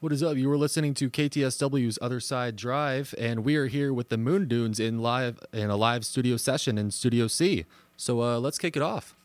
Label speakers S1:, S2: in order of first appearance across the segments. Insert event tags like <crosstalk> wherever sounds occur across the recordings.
S1: What is up? You were listening to KTSW's Other Side Drive, and we are here with the Moon Dunes in live in a live studio session in Studio C. So uh, let's kick it off.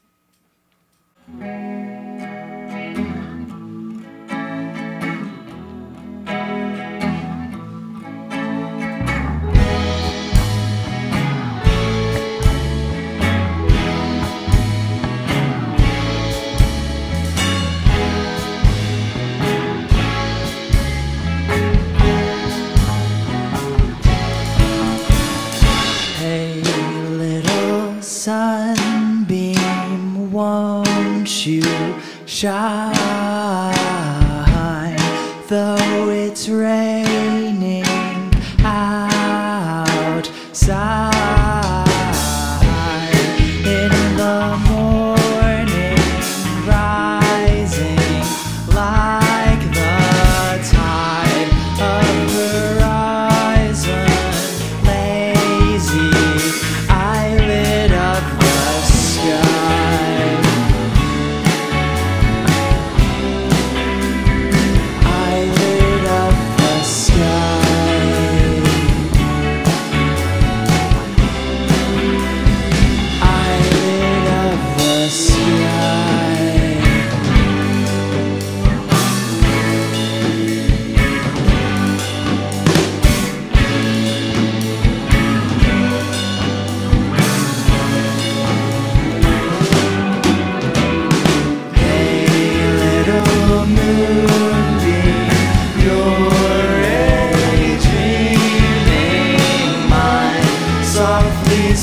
S2: Sunbeam, won't you shine? Though it's raining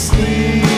S2: softly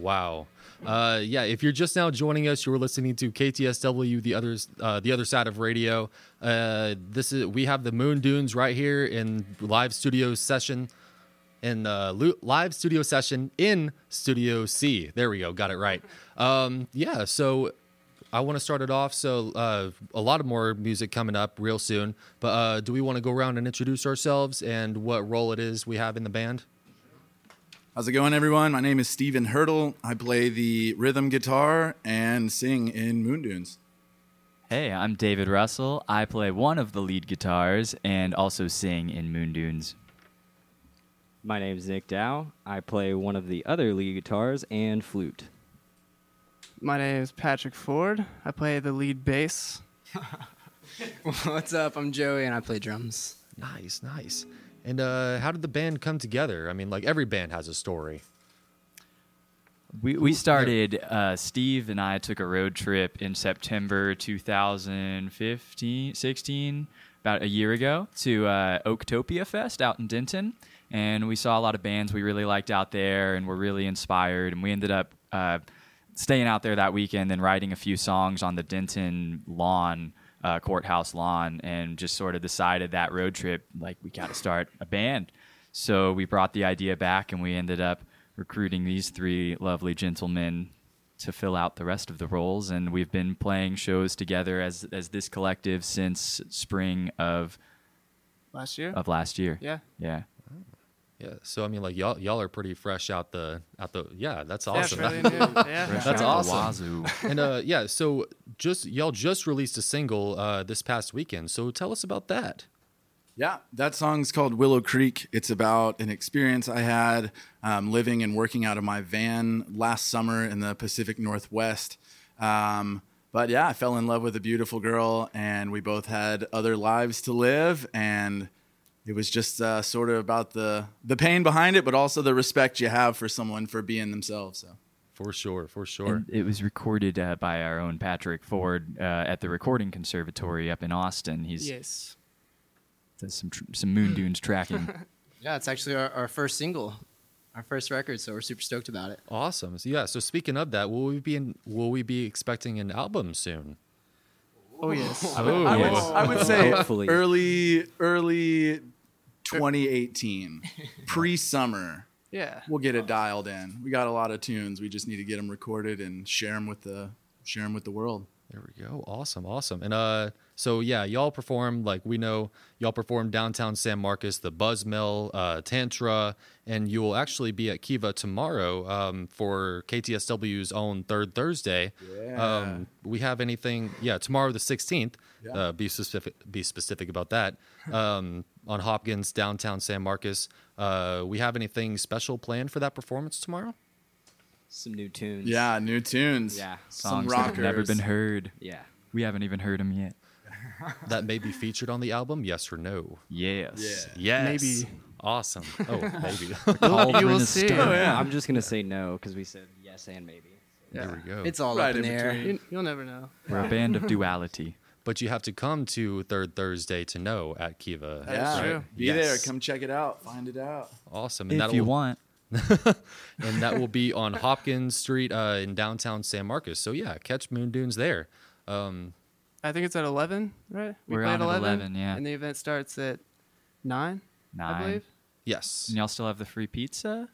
S1: Wow. Uh, yeah, if you're just now joining us, you're listening to KTSW, the others, uh, the other side of radio. Uh, this is we have the Moon Dunes right here in live studio session, in uh, live studio session in Studio C. There we go, got it right. Um, yeah, so I want to start it off. So uh, a lot of more music coming up real soon. But uh, do we want to go around and introduce ourselves and what role it is we have in the band?
S3: How's it going, everyone? My name is Steven Hurdle. I play the rhythm guitar and sing in Moon Dunes.
S4: Hey, I'm David Russell. I play one of the lead guitars and also sing in Moon Dunes.
S5: My name is Nick Dow. I play one of the other lead guitars and flute.
S6: My name is Patrick Ford. I play the lead bass. <laughs>
S7: What's up? I'm Joey and I play drums.
S1: Nice, nice. And uh, how did the band come together? I mean, like every band has a story.
S4: We, we started, uh, Steve and I took a road trip in September 2015, 16, about a year ago, to uh, Oaktopia Fest out in Denton. And we saw a lot of bands we really liked out there and were really inspired. And we ended up uh, staying out there that weekend and writing a few songs on the Denton lawn, uh, courthouse lawn, and just sort of decided that road trip, like, we got to start a band. So we brought the idea back and we ended up recruiting these three lovely gentlemen to fill out the rest of the roles. And we've been playing shows together as, as this collective since spring of,
S6: Last year?
S4: of last year.
S6: Yeah.
S4: Yeah.
S1: Yeah. So I mean, like y'all, y'all are pretty fresh out the out the. Yeah, that's
S6: Yeah,
S1: awesome.
S6: fairly new. <laughs> Yeah.
S4: Fresh
S1: That's
S4: out the
S1: awesome.
S4: wazoo.
S1: and uh, yeah, so just y'all just released a single uh, this past weekend. So tell us about that.
S3: Yeah, that song's called Willow Creek. It's about an experience I had um, living and working out of my van last summer in the Pacific Northwest. Um, but yeah, I fell in love with a beautiful girl, and we both had other lives to live, and it was just uh, sort of about the the pain behind it, but also the respect you have for someone for being themselves. So.
S1: For sure, for sure.
S4: And it was recorded uh, by our own Patrick Ford uh, at the Recording Conservatory up in Austin. He's
S6: Yes.
S4: does some tr- some Moon Dunes <laughs> tracking.
S7: Yeah, it's actually our, our first single, our first record, so we're super stoked about it.
S1: awesome. So yeah. So speaking of that, will we be in, will we be expecting an album soon?
S6: Oh, yes.
S3: I would, I would, I would say
S5: Hopefully.
S3: early early 2018, <laughs> pre-summer.
S6: Yeah.
S3: We'll get it dialed in. We got a lot of tunes. We just need to get them recorded and share them with the share them with the world.
S1: There we go. Awesome, awesome. And uh, so yeah, y'all perform like we know y'all perform downtown San Marcos, the Buzz Mill, uh, Tantra, and you will actually be at Kiva tomorrow um, for KTSW's own Third Thursday. Yeah. Um, we have anything? Yeah, tomorrow the sixteenth.
S3: Yeah.
S1: Uh, be specific. Be specific about that. Um, on Hopkins, downtown San Marcos. Uh, we have anything special planned for that performance tomorrow?
S5: Some new tunes.
S3: Yeah, new tunes.
S5: Yeah.
S3: Some
S4: Songs that have never been heard.
S5: Yeah.
S4: We haven't even heard them yet. <laughs>
S1: that may be featured on the album. Yes or no?
S4: Yes.
S3: Yeah.
S1: Yes.
S6: Maybe.
S1: Awesome. Oh, <laughs> maybe.
S4: Cauldron
S6: you <laughs> will see.
S3: Oh, yeah.
S5: I'm just gonna say no because we said yes and maybe.
S1: There we go.
S7: It's all
S3: Right
S7: up in,
S3: in
S7: the air.
S3: between.
S6: You, you'll never know.
S4: We're a band of duality.
S1: but you have to come to Third Thursday to know at Kiva.
S6: That is
S3: Yeah.
S6: true.
S3: Be
S1: Yes.
S3: there. Come check it out. Find it out.
S1: Awesome. And
S4: if you want. <laughs>
S1: and that will be on Hopkins Street uh, in downtown San Marcos. So yeah, catch Moon Dunes there. Um,
S6: I think it's at 11, right? We
S4: We're
S6: play
S4: on at 11, yeah.
S6: And the event starts at 9, I
S4: Nine.
S6: believe.
S1: yes.
S4: And y'all still have the free pizza?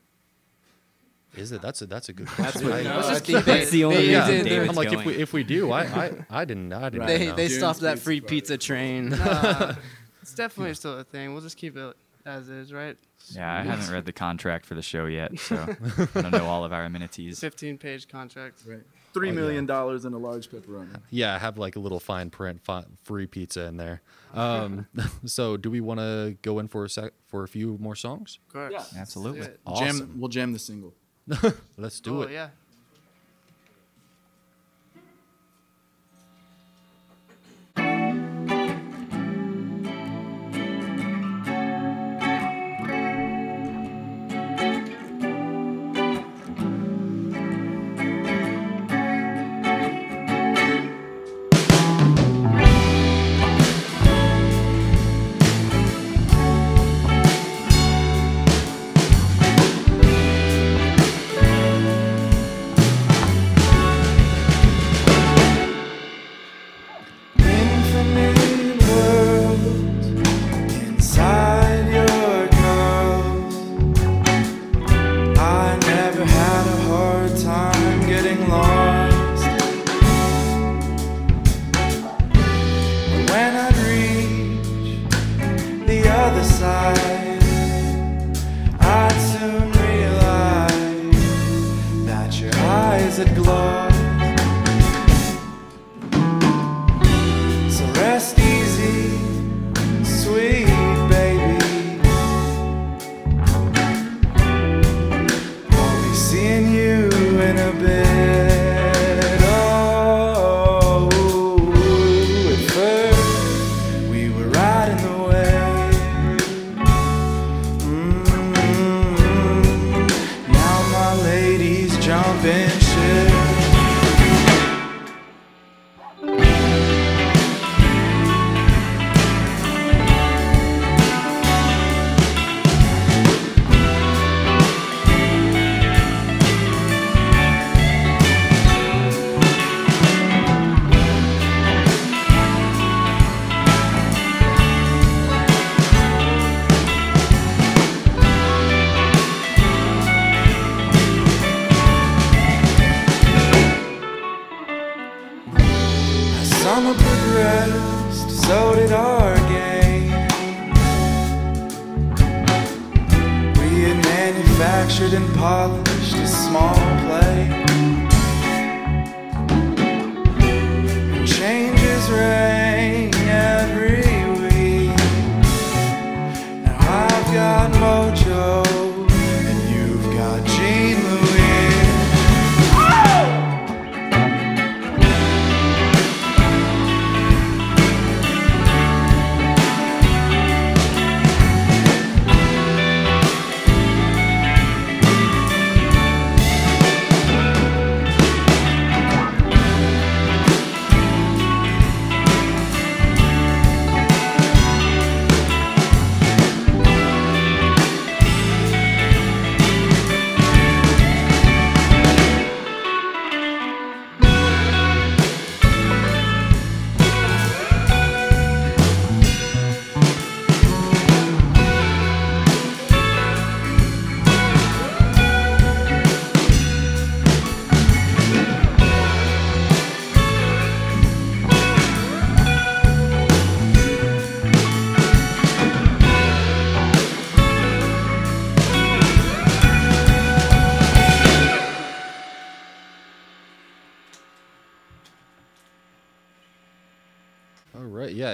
S1: Is it? That's a that's a good.
S5: That's
S1: question.
S5: what.
S1: I-
S7: Let's just <laughs>
S5: that's, the only
S7: They-
S1: yeah,
S5: reason David's
S1: I'm like
S5: going.
S1: if we if we do, I I, <laughs> I didn't I didn't
S7: They,
S1: know.
S7: they
S3: Dunes
S7: stopped that free
S3: Party.
S7: pizza train.
S6: Nah, it's definitely still a thing. We'll just keep it as is, right?
S4: Yeah, I haven't read the contract for the show yet, so I <laughs> don't know all of our amenities.
S6: 15 page contract.
S3: Right. Three
S1: Oh,
S3: million
S1: yeah.
S3: dollars in a large pepperoni.
S1: Yeah, I have like a little fine print fi- free pizza in there. Um, <laughs> so do we want to go in for a sec for a few more songs?
S6: Of course.
S3: Yeah.
S4: Absolutely.
S6: Do it.
S1: Awesome.
S3: Jam. We'll jam the single. <laughs>
S1: Let's do
S6: oh,
S1: it.
S6: yeah.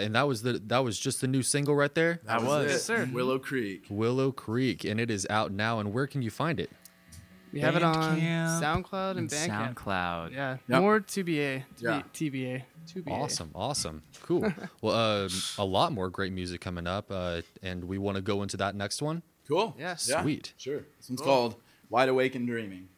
S8: And
S1: that was the that was just the new single right there,
S3: That
S4: was.
S3: it.
S6: Yes, sir.
S3: Willow Creek.
S1: Willow Creek, and it is out now. And where can you find it?
S6: We have it on
S4: Bandcamp
S6: SoundCloud and
S4: and
S6: Bandcamp.
S4: SoundCloud.
S6: Yeah,
S3: Yep.
S6: more TBA.
S3: Yeah.
S6: TBA. TBA.
S1: Awesome, awesome, cool. <laughs> well, uh, a lot more great music coming up, uh, and we want to go into that next one.
S3: Cool.
S6: Yes.
S3: Yeah,
S1: Sweet.
S3: Sure. This one's called Wide Awake and Dreaming.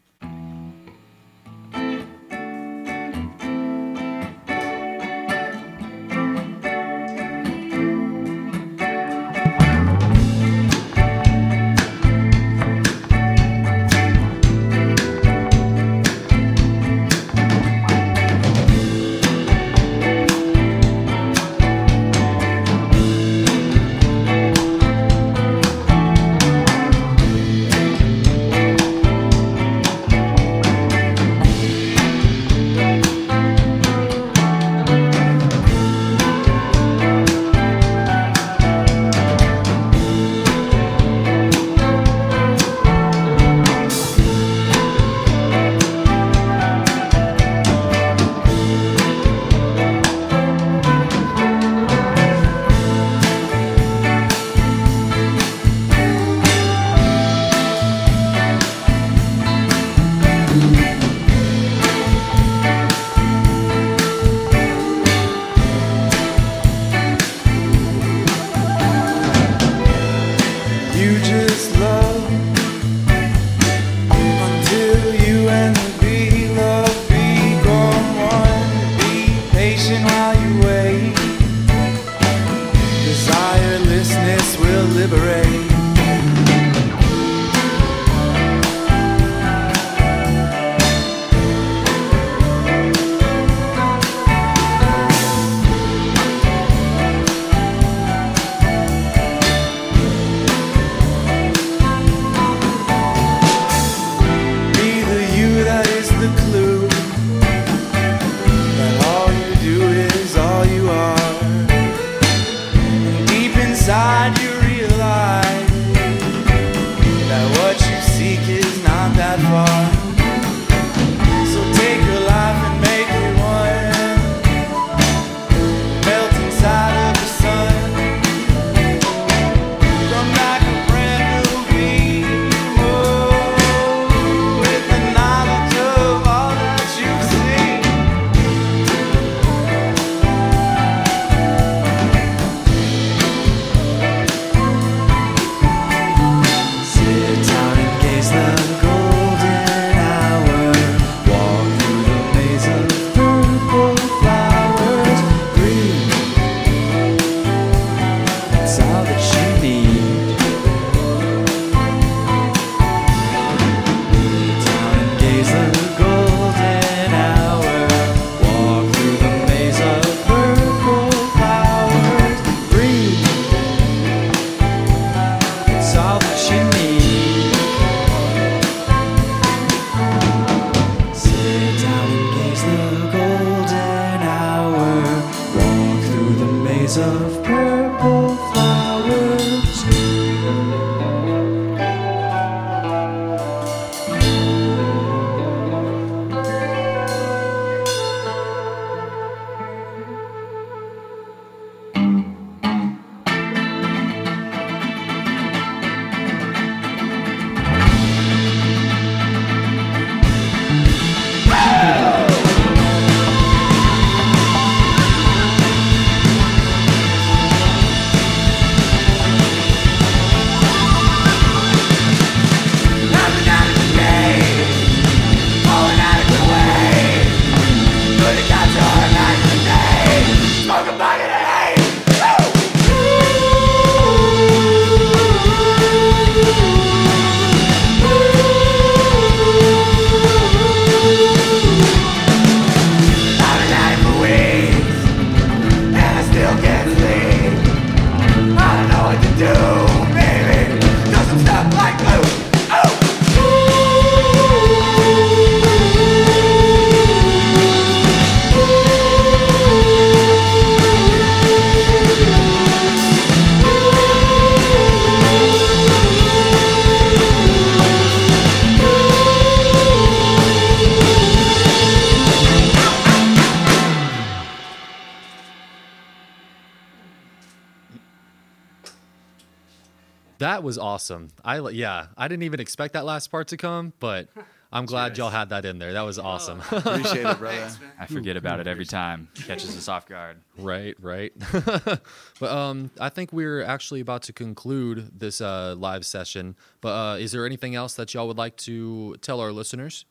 S1: Was awesome. I yeah, I didn't even expect that last part to come, but I'm glad y'all had that in there. That was awesome. <laughs>
S3: Appreciate it, brother.
S4: I forget about it every time. Catches us off guard.
S1: right, right. <laughs> but um, I think we're actually about to conclude this uh, live session. But uh, is there anything else that y'all would like to tell our listeners?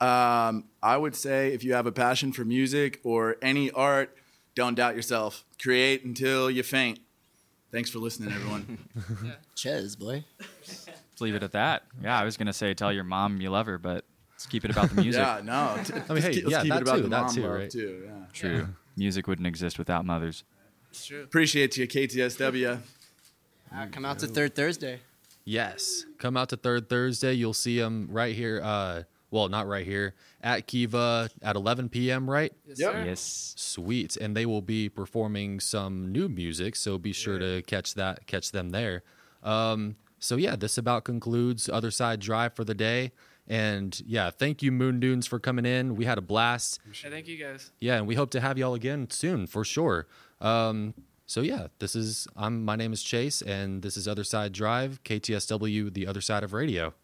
S3: Um, I would say if you have a passion for music or any art, don't doubt yourself. Create until you faint. Thanks for listening, everyone. <laughs>
S7: Ches, boy.
S4: Let's leave it at that. Yeah, I was gonna say tell your mom you love her, but let's keep it about the <laughs> music.
S3: yeah, no. <laughs> t-
S1: I mean, hey,
S3: let's keep-
S1: yeah,
S3: keep
S1: that
S3: it about
S1: too,
S3: the
S1: that
S3: mom
S1: too,
S3: love,
S1: right?
S3: too, yeah.
S4: True. Music wouldn't exist without mothers.
S6: It's true.
S3: Appreciate you, KTSW.
S7: Uh, come out to Third Thursday.
S1: Yes, come out to Third Thursday. You'll see them right here. Uh, well, not right here at Kiva at 11 p.m. Right?
S6: Yes,
S3: Yep.
S4: Yes.
S1: Sweet, and they will be performing some new music, so be sure to catch that, catch them there. Um, so yeah, this about concludes Other Side Drive for the day. And yeah, thank you Moon Dunes for coming in. We had a blast.
S6: Hey, thank you guys.
S1: Yeah, and we hope to have y'all again soon for sure. Um, so yeah, this is I'm my name is Chase, and this is Other Side Drive, KTSW, the other side of radio.